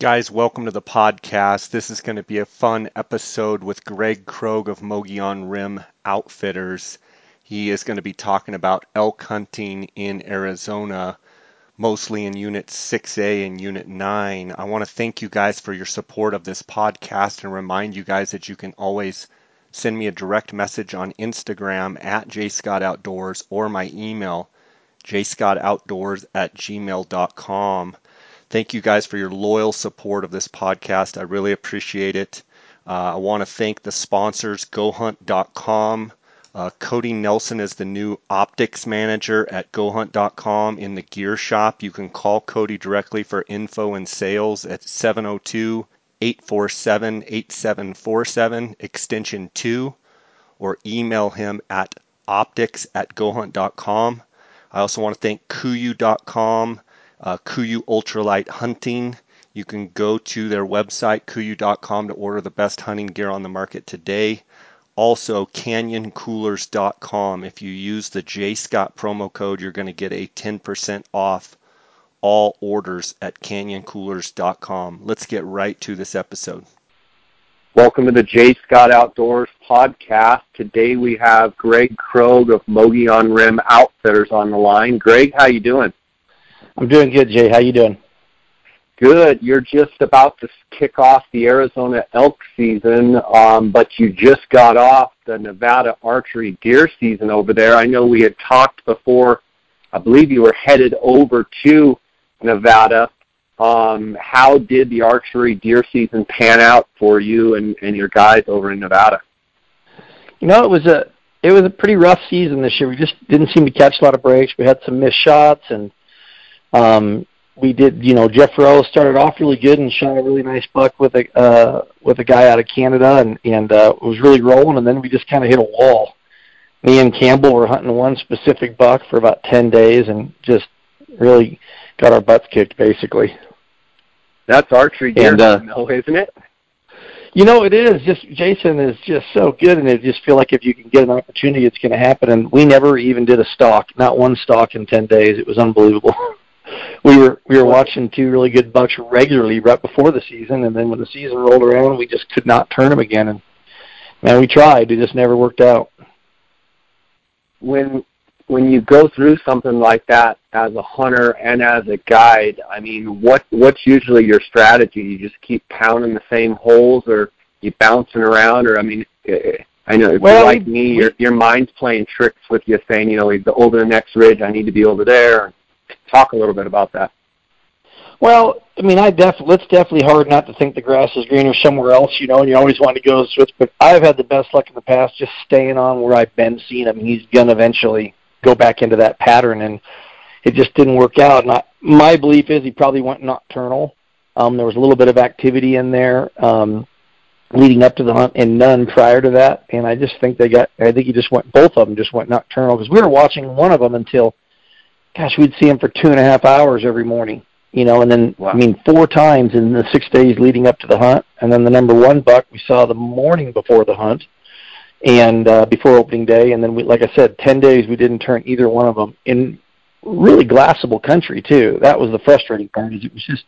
Guys, welcome to the podcast. This is going to be a fun episode with Greg Krogh of Mogollon Rim Outfitters. He is going to be talking about elk hunting in Arizona, mostly in Unit 6A and Unit 9. I want to thank you guys for your support of this podcast and remind you guys that you can always send me a direct message on Instagram at jscottoutdoors or my email, jscottoutdoors at gmail.com. Thank you guys for your loyal support of this podcast. I really appreciate it. Uh, I want to thank the sponsors, GoHunt.com. Uh, Cody Nelson is the new optics manager at GoHunt.com in the gear shop. You can call Cody directly for info and sales at 702 847 8747, extension 2, or email him at optics at GoHunt.com. I also want to thank KUIU.com uh, KUIU Ultralight Hunting. You can go to their website, KUIU.com, to order the best hunting gear on the market today. Also, CanyonCoolers.com. If you use the J Scott promo code, you're going to get a 10% off all orders at CanyonCoolers.com. Let's get right to this episode. Welcome to the J Scott Outdoors podcast. Today we have Greg Krogh of Mogollon Rim Outfitters on the line. Greg, how you doing? I'm doing good, Jay. How you doing? Good. You're just about to kick off the Arizona elk season, um, but you just got off the Nevada archery deer season over there. I know we had talked before. I believe you were headed over to Nevada. Um, how did the archery deer season pan out for you and, and your guys over in Nevada? You know, it was a it was a pretty rough season this year. We just didn't seem to catch a lot of breaks. We had some missed shots and um, we did, you know, Jeff Rowe started off really good and shot a really nice buck with a uh, with a guy out of Canada, and and uh, was really rolling. And then we just kind of hit a wall. Me and Campbell were hunting one specific buck for about ten days, and just really got our butts kicked, basically. That's archery gear, and, uh, isn't it? You know, it is. Just Jason is just so good, and I just feel like if you can get an opportunity, it's going to happen. And we never even did a stalk, not one stalk in ten days. It was unbelievable. we were we were watching two really good bucks regularly right before the season, and then when the season rolled around, we just could not turn them again. And man, we tried, it just never worked out. When when you go through something like that as a hunter and as a guide, I mean, what what's usually your strategy? You just keep pounding the same holes, or you bouncing around, or I mean, eh, eh, I know if well, you're like me, your your mind's playing tricks with you, saying, you know, over the next ridge, I need to be over there talk a little bit about that. Well, I mean, I definitely it's definitely hard not to think the grass is greener somewhere else, you know, and you always want to go switch. But I've had the best luck in the past just staying on where I've been seeing him. He's gonna eventually go back into that pattern, and it just didn't work out. And I, my belief is he probably went nocturnal. Um, there was a little bit of activity in there um, leading up to the hunt, and none prior to that. And I just think they got. I think he just went. Both of them just went nocturnal because we were watching one of them until gosh, we'd see him for two and a half hours every morning. You know, and then wow. I mean four times in the six days leading up to the hunt, and then the number one buck we saw the morning before the hunt, and uh, before opening day, and then we, like I said, ten days we didn't turn either one of them in really glassable country too. That was the frustrating part. Is it was just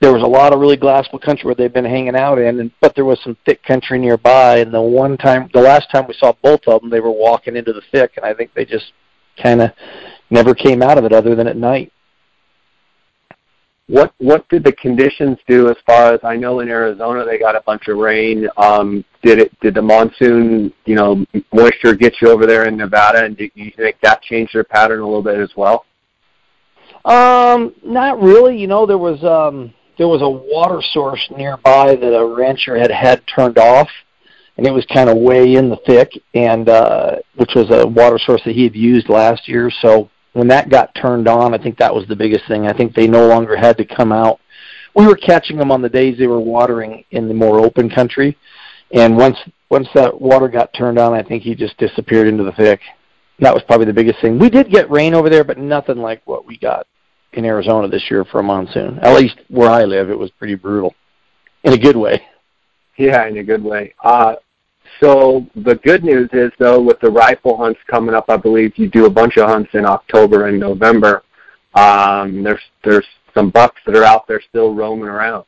there was a lot of really glassable country where they've been hanging out in, and, but there was some thick country nearby. And the one time, the last time we saw both of them, they were walking into the thick, and I think they just kind of never came out of it other than at night. What what did the conditions do as far as I know in Arizona they got a bunch of rain. Um, did it did the monsoon you know moisture get you over there in Nevada and do you think that changed their pattern a little bit as well? Um, not really. You know there was um there was a water source nearby that a rancher had had turned off and it was kind of way in the thick, and uh, which was a water source that he had used last year. So when that got turned on, I think that was the biggest thing. I think they no longer had to come out. We were catching them on the days they were watering in the more open country, and once once that water got turned on, I think he just disappeared into the thick. That was probably the biggest thing. We did get rain over there, but nothing like what we got in Arizona this year for a monsoon. At least where I live, it was pretty brutal, in a good way. Yeah, in a good way. Uh, so the good news is, though, with the rifle hunts coming up, I believe you do a bunch of hunts in October and November. Um, there's there's some bucks that are out there still roaming around.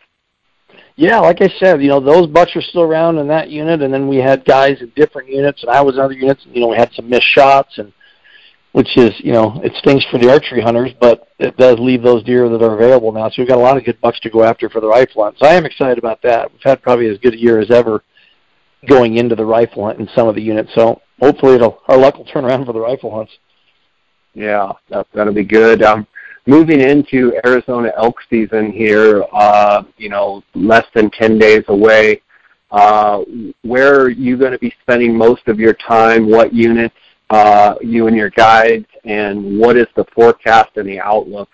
Yeah, like I said, you know, those bucks are still around in that unit, and then we had guys in different units, and I was in other units. And, you know, we had some missed shots, and which is, you know, it stinks for the archery hunters, but it does leave those deer that are available now. So we've got a lot of good bucks to go after for the rifle hunt. So I am excited about that. We've had probably as good a year as ever going into the rifle hunt in some of the units. So hopefully it'll our luck will turn around for the rifle hunts. Yeah, that, that'll be good. Um, moving into Arizona elk season here, uh, you know, less than 10 days away. Uh, where are you going to be spending most of your time? What units, uh, you and your guides, and what is the forecast and the outlook?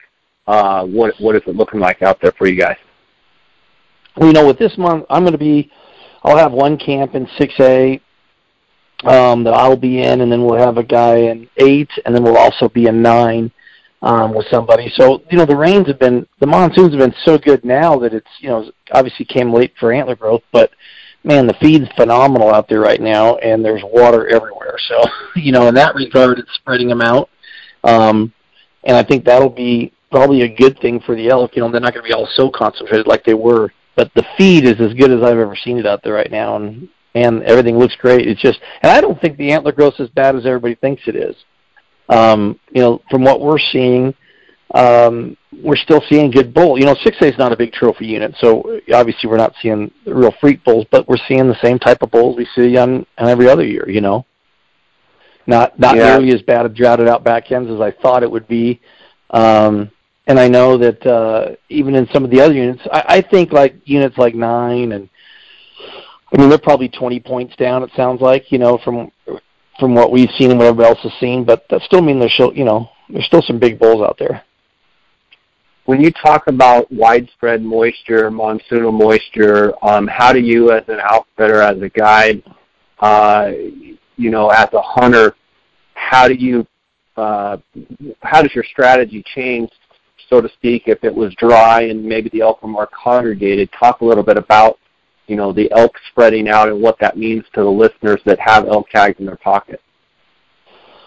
Uh, what what is it looking like out there for you guys? Well, you know, with this month, I'm going to be, I'll have one camp in 6A um, that I'll be in, and then we'll have a guy in 8, and then we'll also be in 9 um, with somebody. So you know the rains have been the monsoons have been so good now that it's you know obviously came late for antler growth, but man the feed's phenomenal out there right now, and there's water everywhere. So you know in that regard it's spreading them out, um, and I think that'll be probably a good thing for the elk. You know they're not going to be all so concentrated like they were, but the feed is as good as I've ever seen it out there right now, and and everything looks great. It's just, and I don't think the antler growth is as bad as everybody thinks it is um, you know, from what we're seeing, um, we're still seeing good bull. You know, 6A is not a big trophy unit, so obviously we're not seeing real freak bulls, but we're seeing the same type of bulls we see on, on every other year. You know, not not yeah. nearly as bad of droughted out back ends as I thought it would be. Um, and I know that uh, even in some of the other units, I, I think like units like nine and I mean they're probably 20 points down. It sounds like you know from from what we've seen and what everybody else has seen, but that still means there's still, you know, there's still some big bulls out there. When you talk about widespread moisture, monsoonal moisture, um, how do you, as an outfitter, as a guide, uh, you know, as a hunter, how do you, uh, how does your strategy change, so to speak, if it was dry and maybe the elk were more congregated? Talk a little bit about you know, the elk spreading out and what that means to the listeners that have elk tags in their pocket?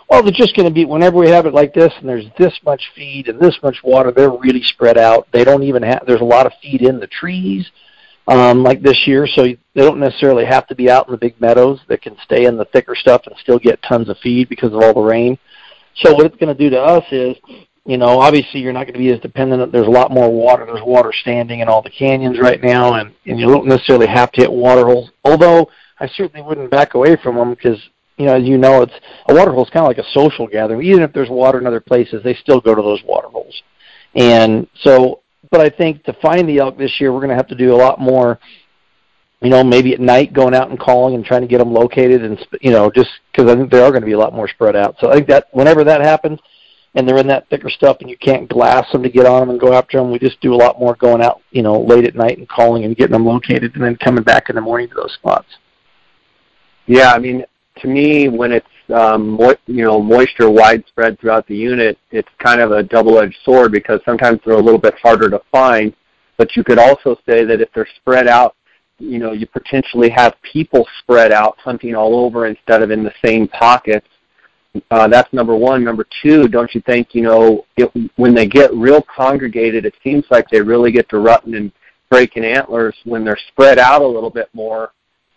Well, they're just going to be whenever we have it like this, and there's this much feed and this much water. They're really spread out. They don't even have. There's a lot of feed in the trees, um, like this year, so they don't necessarily have to be out in the big meadows. They can stay in the thicker stuff and still get tons of feed because of all the rain. So what it's going to do to us is you know, obviously you're not going to be as dependent. There's a lot more water. There's water standing in all the canyons right now, and, and you don't necessarily have to hit water holes. Although I certainly wouldn't back away from them because, you know, as you know, it's a water hole is kind of like a social gathering. Even if there's water in other places, they still go to those water holes. And so, but I think to find the elk this year, we're going to have to do a lot more. You know, maybe at night going out and calling and trying to get them located, and you know, just because I think they are going to be a lot more spread out. So I think that whenever that happens and they're in that thicker stuff and you can't glass them to get on them and go after them. We just do a lot more going out, you know, late at night and calling and getting them located and then coming back in the morning to those spots. Yeah, I mean, to me, when it's um, mo- you know moisture widespread throughout the unit, it's kind of a double-edged sword because sometimes they're a little bit harder to find. But you could also say that if they're spread out, you know, you potentially have people spread out hunting all over instead of in the same pockets uh, that's number one. Number two, don't you think, you know, it, when they get real congregated, it seems like they really get to rutting and breaking antlers when they're spread out a little bit more.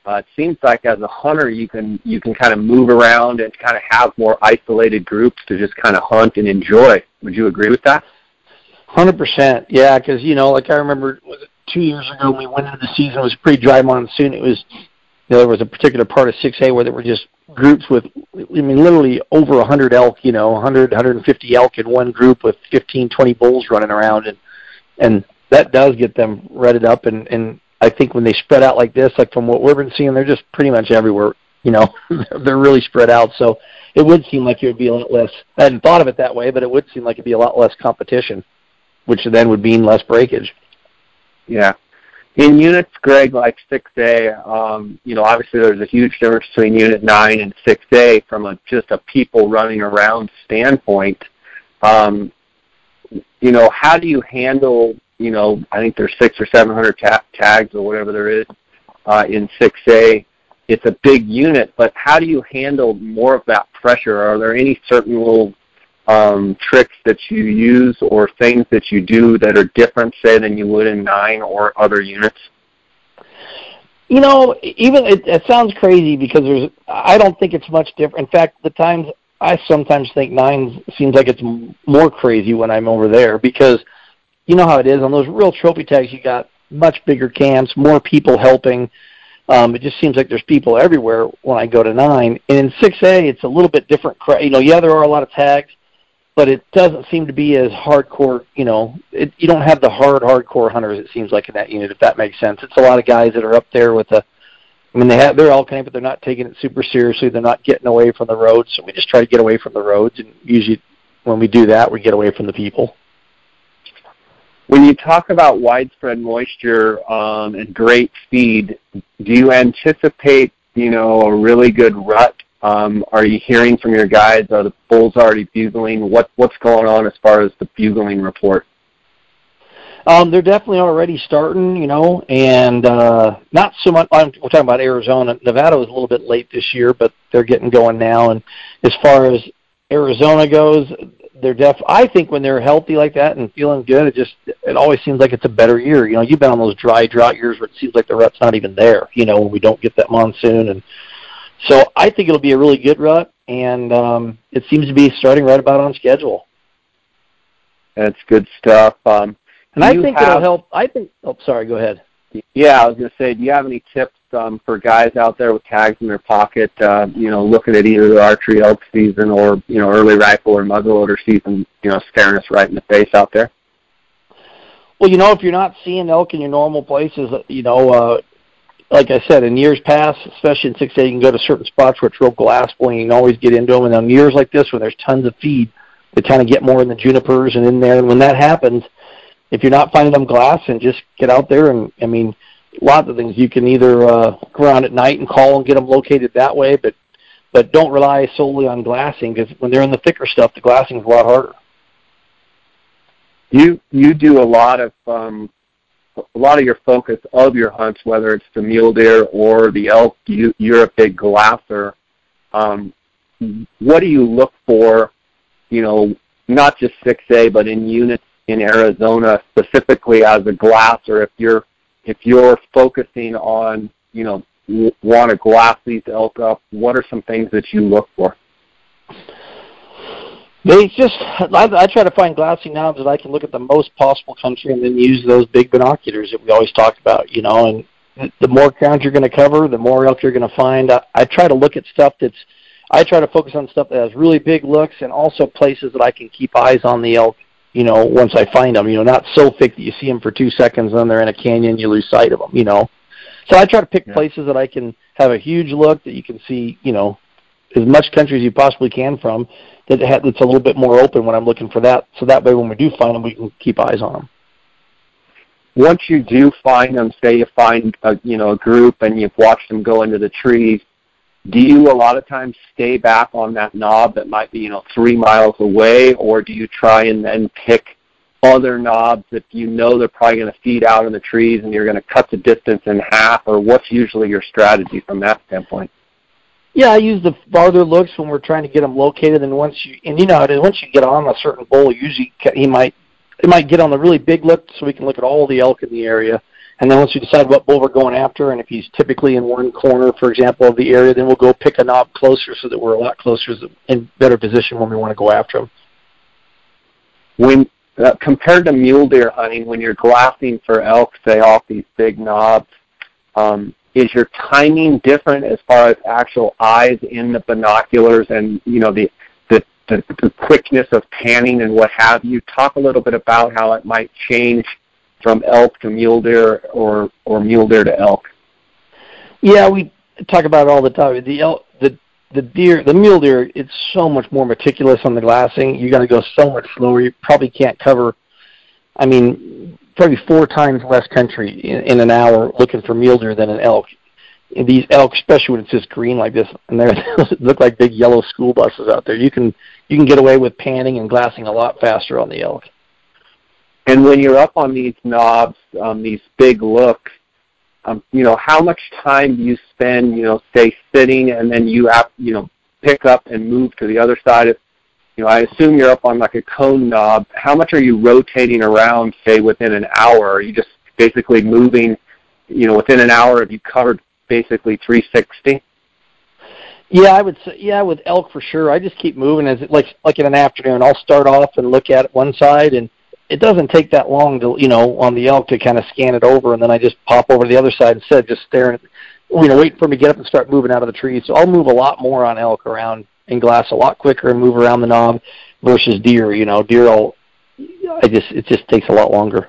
Uh, it seems like as a hunter, you can you can kind of move around and kind of have more isolated groups to just kind of hunt and enjoy. Would you agree with that? Hundred percent, yeah. Because you know, like I remember, was it two years ago when we went into the season? It was pretty dry monsoon. It was know, there was a particular part of 6A where there were just groups with, I mean, literally over 100 elk, you know, 100, 150 elk in one group with 15, 20 bulls running around, and and that does get them redded up. And and I think when they spread out like this, like from what we've been seeing, they're just pretty much everywhere. You know, they're really spread out. So it would seem like it would be a lot less. I hadn't thought of it that way, but it would seem like it'd be a lot less competition, which then would mean less breakage. Yeah, in units, Greg, like 6A, um, you know, obviously there's a huge difference between Unit 9 and 6A from a, just a people running around standpoint. Um, you know, how do you handle, you know, I think there's six or 700 ta- tags or whatever there is uh, in 6A. It's a big unit, but how do you handle more of that pressure? Are there any certain little um, tricks that you use or things that you do that are different, say, than you would in nine or other units? You know, even it, it sounds crazy because there's. I don't think it's much different. In fact, the times I sometimes think nine seems like it's more crazy when I'm over there because you know how it is on those real trophy tags. You got much bigger camps, more people helping. Um, it just seems like there's people everywhere when I go to nine. And in six A, it's a little bit different. You know, yeah, there are a lot of tags, but it doesn't seem to be as hardcore. You know, it, you don't have the hard hardcore hunters. It seems like in that unit, if that makes sense. It's a lot of guys that are up there with a. I mean, they have they're elk hunting, but they're not taking it super seriously. They're not getting away from the roads. So we just try to get away from the roads, and usually when we do that, we get away from the people. When you talk about widespread moisture um, and great feed, do you anticipate, you know, a really good rut? Um, are you hearing from your guides? Are the bulls already bugling? What what's going on as far as the bugling report? Um, they're definitely already starting, you know, and uh, not so much. I'm, we're talking about Arizona. Nevada was a little bit late this year, but they're getting going now. And as far as Arizona goes, they're def. I think when they're healthy like that and feeling good, it just it always seems like it's a better year. You know, you've been on those dry drought years where it seems like the rut's not even there. You know, when we don't get that monsoon, and so I think it'll be a really good rut, and um, it seems to be starting right about on schedule. That's good stuff. Um, and I think have, it'll help. I think. Oh, sorry. Go ahead. Yeah, I was going to say, do you have any tips um, for guys out there with tags in their pocket, uh, you know, looking at either the archery elk season or, you know, early rifle or muzzleloader season, you know, staring us right in the face out there? Well, you know, if you're not seeing elk in your normal places, you know, uh, like I said, in years past, especially in 6A, you can go to certain spots where it's real glassable and you can always get into them. And on years like this, when there's tons of feed, they kind of get more in the junipers and in there. And when that happens, if you're not finding them glass, and just get out there and, I mean, lots of things. You can either uh, go around at night and call and get them located that way, but but don't rely solely on glassing because when they're in the thicker stuff, the glassing is a lot harder. You you do a lot of um, a lot of your focus of your hunts, whether it's the mule deer or the elk. You, you're a big glasser. Um, what do you look for? You know, not just 6A, but in units in Arizona specifically as a glasser. If you're if you're focusing on, you know, want to glass these elk up, what are some things that you look for? They just, I, I try to find glassing knobs that I can look at the most possible country and then use those big binoculars that we always talk about, you know, and the more ground you're going to cover, the more elk you're going to find. I, I try to look at stuff that's, I try to focus on stuff that has really big looks and also places that I can keep eyes on the elk you know, once I find them, you know, not so thick that you see them for two seconds and then they're in a canyon, you lose sight of them, you know. So I try to pick yeah. places that I can have a huge look that you can see, you know, as much country as you possibly can from that ha- that's a little bit more open when I'm looking for that. So that way, when we do find them, we can keep eyes on them. Once you do find them, say you find a you know a group and you've watched them go into the trees, do you a lot of times stay back on that knob that might be you know three miles away or do you try and then pick other knobs that you know they're probably going to feed out in the trees and you're going to cut the distance in half or what's usually your strategy from that standpoint yeah i use the farther looks when we're trying to get them located and once you and you know it is once you get on a certain bull usually he might he might get on the really big look so we can look at all the elk in the area and then once we decide what bull we're going after, and if he's typically in one corner, for example, of the area, then we'll go pick a knob closer so that we're a lot closer in better position when we want to go after him. When uh, compared to mule deer hunting, when you're glassing for elk, say off these big knobs, um, is your timing different as far as actual eyes in the binoculars and you know the the, the, the quickness of panning and what have you? Talk a little bit about how it might change from elk to mule deer or or mule deer to elk? Yeah, we talk about it all the time. The elk, the the deer, the mule deer, it's so much more meticulous on the glassing. You got to go so much slower. You probably can't cover. I mean, probably four times less country in, in an hour looking for mule than an elk. And these elk, especially when it's just green like this, and they look like big yellow school buses out there. You can you can get away with panning and glassing a lot faster on the elk. And when you're up on these knobs, um, these big looks, um, you know, how much time do you spend, you know, say sitting and then you have, you know, pick up and move to the other side of, you know, I assume you're up on like a cone knob. How much are you rotating around, say, within an hour? Are you just basically moving you know, within an hour, have you covered basically 360? Yeah, I would say yeah with elk for sure. I just keep moving as it like like in an afternoon. I'll start off and look at one side, and it doesn't take that long to you know on the elk to kind of scan it over, and then I just pop over to the other side instead of just staring, at, you know, waiting for me to get up and start moving out of the trees. So I'll move a lot more on elk around in glass a lot quicker and move around the knob versus deer. You know, deer, I'll, I just it just takes a lot longer.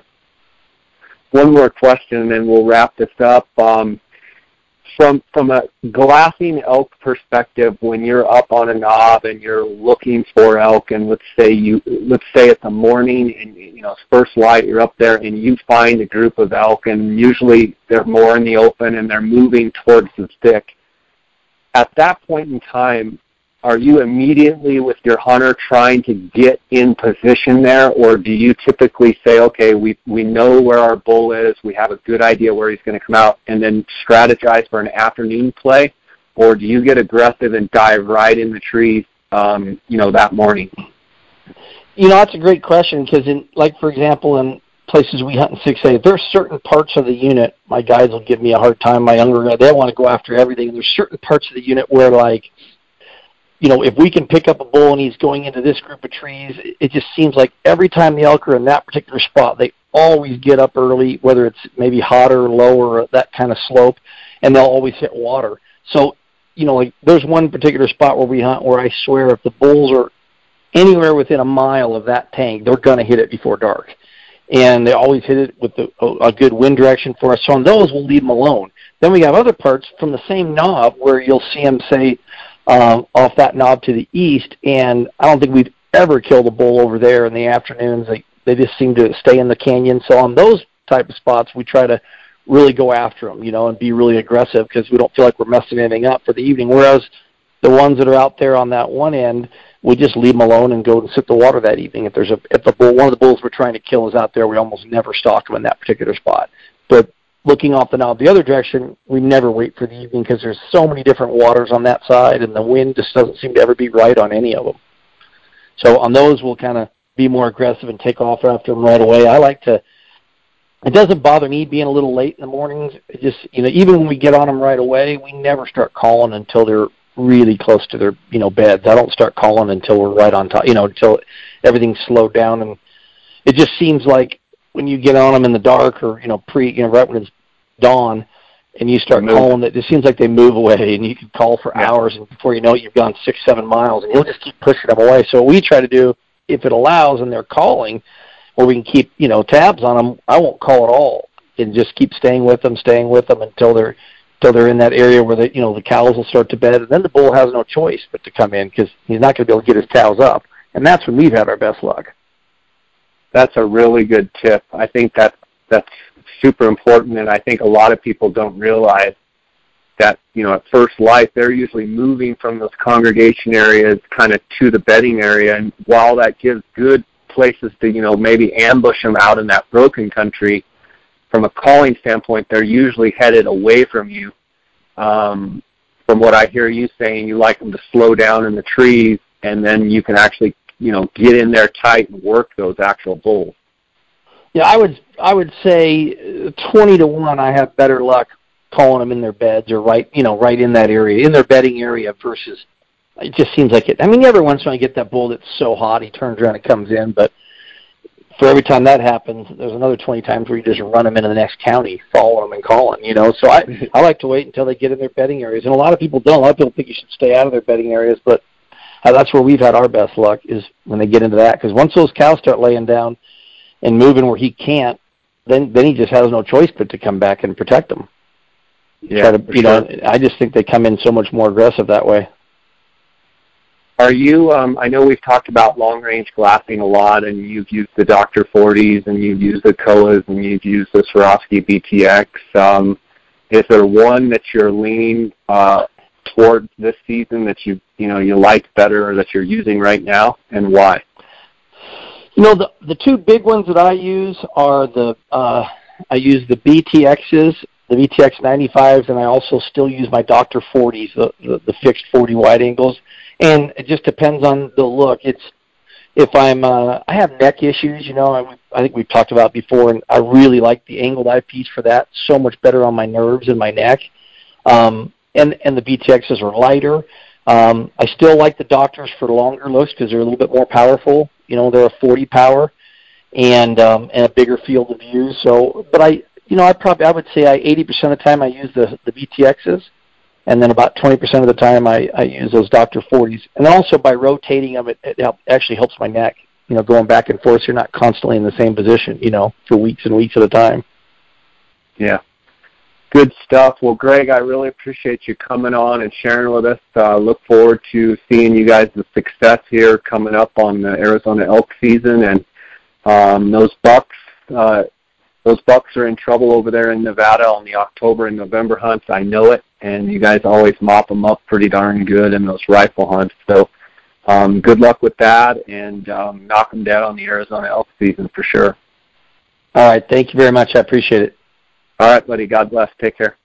One more question, and then we'll wrap this up. Um, from from a glassing elk perspective, when you're up on a knob and you're looking for elk, and let's say you let's say it's a morning and you know it's first light, you're up there and you find a group of elk, and usually they're more in the open and they're moving towards the stick. At that point in time, are you immediately with your hunter trying to get in position there, or do you typically say, okay, we we know where our bull is, we have a good idea where he's going to come out, and then strategize for an afternoon play, or do you get aggressive and dive right in the trees, um, you know, that morning? You know, that's a great question because, in like for example, in places we hunt in 6A, there's certain parts of the unit. My guys will give me a hard time. My younger guys, they want to go after everything. There's certain parts of the unit where like you know, if we can pick up a bull and he's going into this group of trees, it just seems like every time the elk are in that particular spot, they always get up early, whether it's maybe hotter, or lower, that kind of slope, and they'll always hit water. So, you know, like there's one particular spot where we hunt where I swear if the bulls are anywhere within a mile of that tank, they're going to hit it before dark. And they always hit it with the, a good wind direction for us. So on those, we'll leave them alone. Then we have other parts from the same knob where you'll see them say, um, off that knob to the east, and I don't think we've ever killed a bull over there in the afternoons. They they just seem to stay in the canyon. So on those type of spots, we try to really go after them, you know, and be really aggressive because we don't feel like we're messing anything up for the evening. Whereas the ones that are out there on that one end, we just leave them alone and go and sit the water that evening. If there's a if the bull one of the bulls we're trying to kill is out there, we almost never stalk them in that particular spot. But looking off the knob the other direction, we never wait for the evening because there's so many different waters on that side, and the wind just doesn't seem to ever be right on any of them. So on those, we'll kind of be more aggressive and take off after them right away. I like to. It doesn't bother me being a little late in the mornings. It just you know, even when we get on them right away, we never start calling until they're really close to their you know beds. I don't start calling until we're right on top. You know, until everything's slowed down, and it just seems like when you get on them in the dark or you know pre you know right when it's dawn and you start calling it, it seems like they move away and you can call for yeah. hours and before you know it you've gone six, seven miles and you'll just keep pushing them away. So what we try to do, if it allows and they're calling, or we can keep, you know, tabs on them, I won't call at all and just keep staying with them, staying with them until they're until they're in that area where the you know the cows will start to bed, and then the bull has no choice but to come in because he's not going to be able to get his cows up, and that's when we've had our best luck. That's a really good tip. I think that that's super important, and I think a lot of people don't realize that you know at first light they're usually moving from those congregation areas kind of to the bedding area, and while that gives good places to you know maybe ambush them out in that broken country, from a calling standpoint, they're usually headed away from you. Um, from what I hear you saying, you like them to slow down in the trees, and then you can actually you know get in there tight and work those actual bulls. Yeah, I would I would say twenty to one. I have better luck calling them in their beds or right you know right in that area in their bedding area versus it just seems like it. I mean, every once in a while you get that bull that's so hot he turns around and comes in, but for every time that happens, there's another 20 times where you just run them into the next county, follow them and call them, you know. So I I like to wait until they get in their bedding areas, and a lot of people don't. A lot of people think you should stay out of their bedding areas, but uh, that's where we've had our best luck is when they get into that. Because once those cows start laying down, and moving where he can't, then then he just has no choice but to come back and protect them. Yeah, to, you sure. know, I just think they come in so much more aggressive that way. Are you? Um, I know we've talked about long range glassing a lot, and you've used the Docter 40s, and you've used the Kowas, and you've used the Swarovski BTX. Um, is there one that you're leaning uh, towards this season that you you know you like better or that you're using right now, and why? You know, the the two big ones that I use are the uh, I use the BTXs, the BTX 95s, and I also still use my Docter 40s, the, the the fixed 40 wide angles. And it just depends on the look. It's if I'm uh, I have neck issues, you know, I, I think we've talked about before, and I really like the angled eyepiece for that. So much better on my nerves and my neck. Um, and and the BTXs are lighter. Um, I still like the Docters for longer looks because they're a little bit more powerful. You know, they're a 40 power and um, and a bigger field of view. So, but I, you know, I probably I would say I 80% of the time I use the the BTXs, and then about 20% of the time I, I use those Docter 40s. And also by rotating them, it, it help, actually helps my neck. You know, going back and forth, so you're not constantly in the same position. You know, for weeks and weeks at a time. Yeah, Good stuff. Well, Greg, I really appreciate you coming on and sharing with us. Uh, look forward to seeing you guys' the success here coming up on the Arizona elk season, and um, those bucks. Uh, those bucks are in trouble over there in Nevada on the October and November hunts. I know it, and you guys always mop them up pretty darn good in those rifle hunts. So, um, good luck with that, and um, knock them down on the Arizona elk season for sure. All right. Thank you very much. I appreciate it. All right, buddy. God bless. Take care.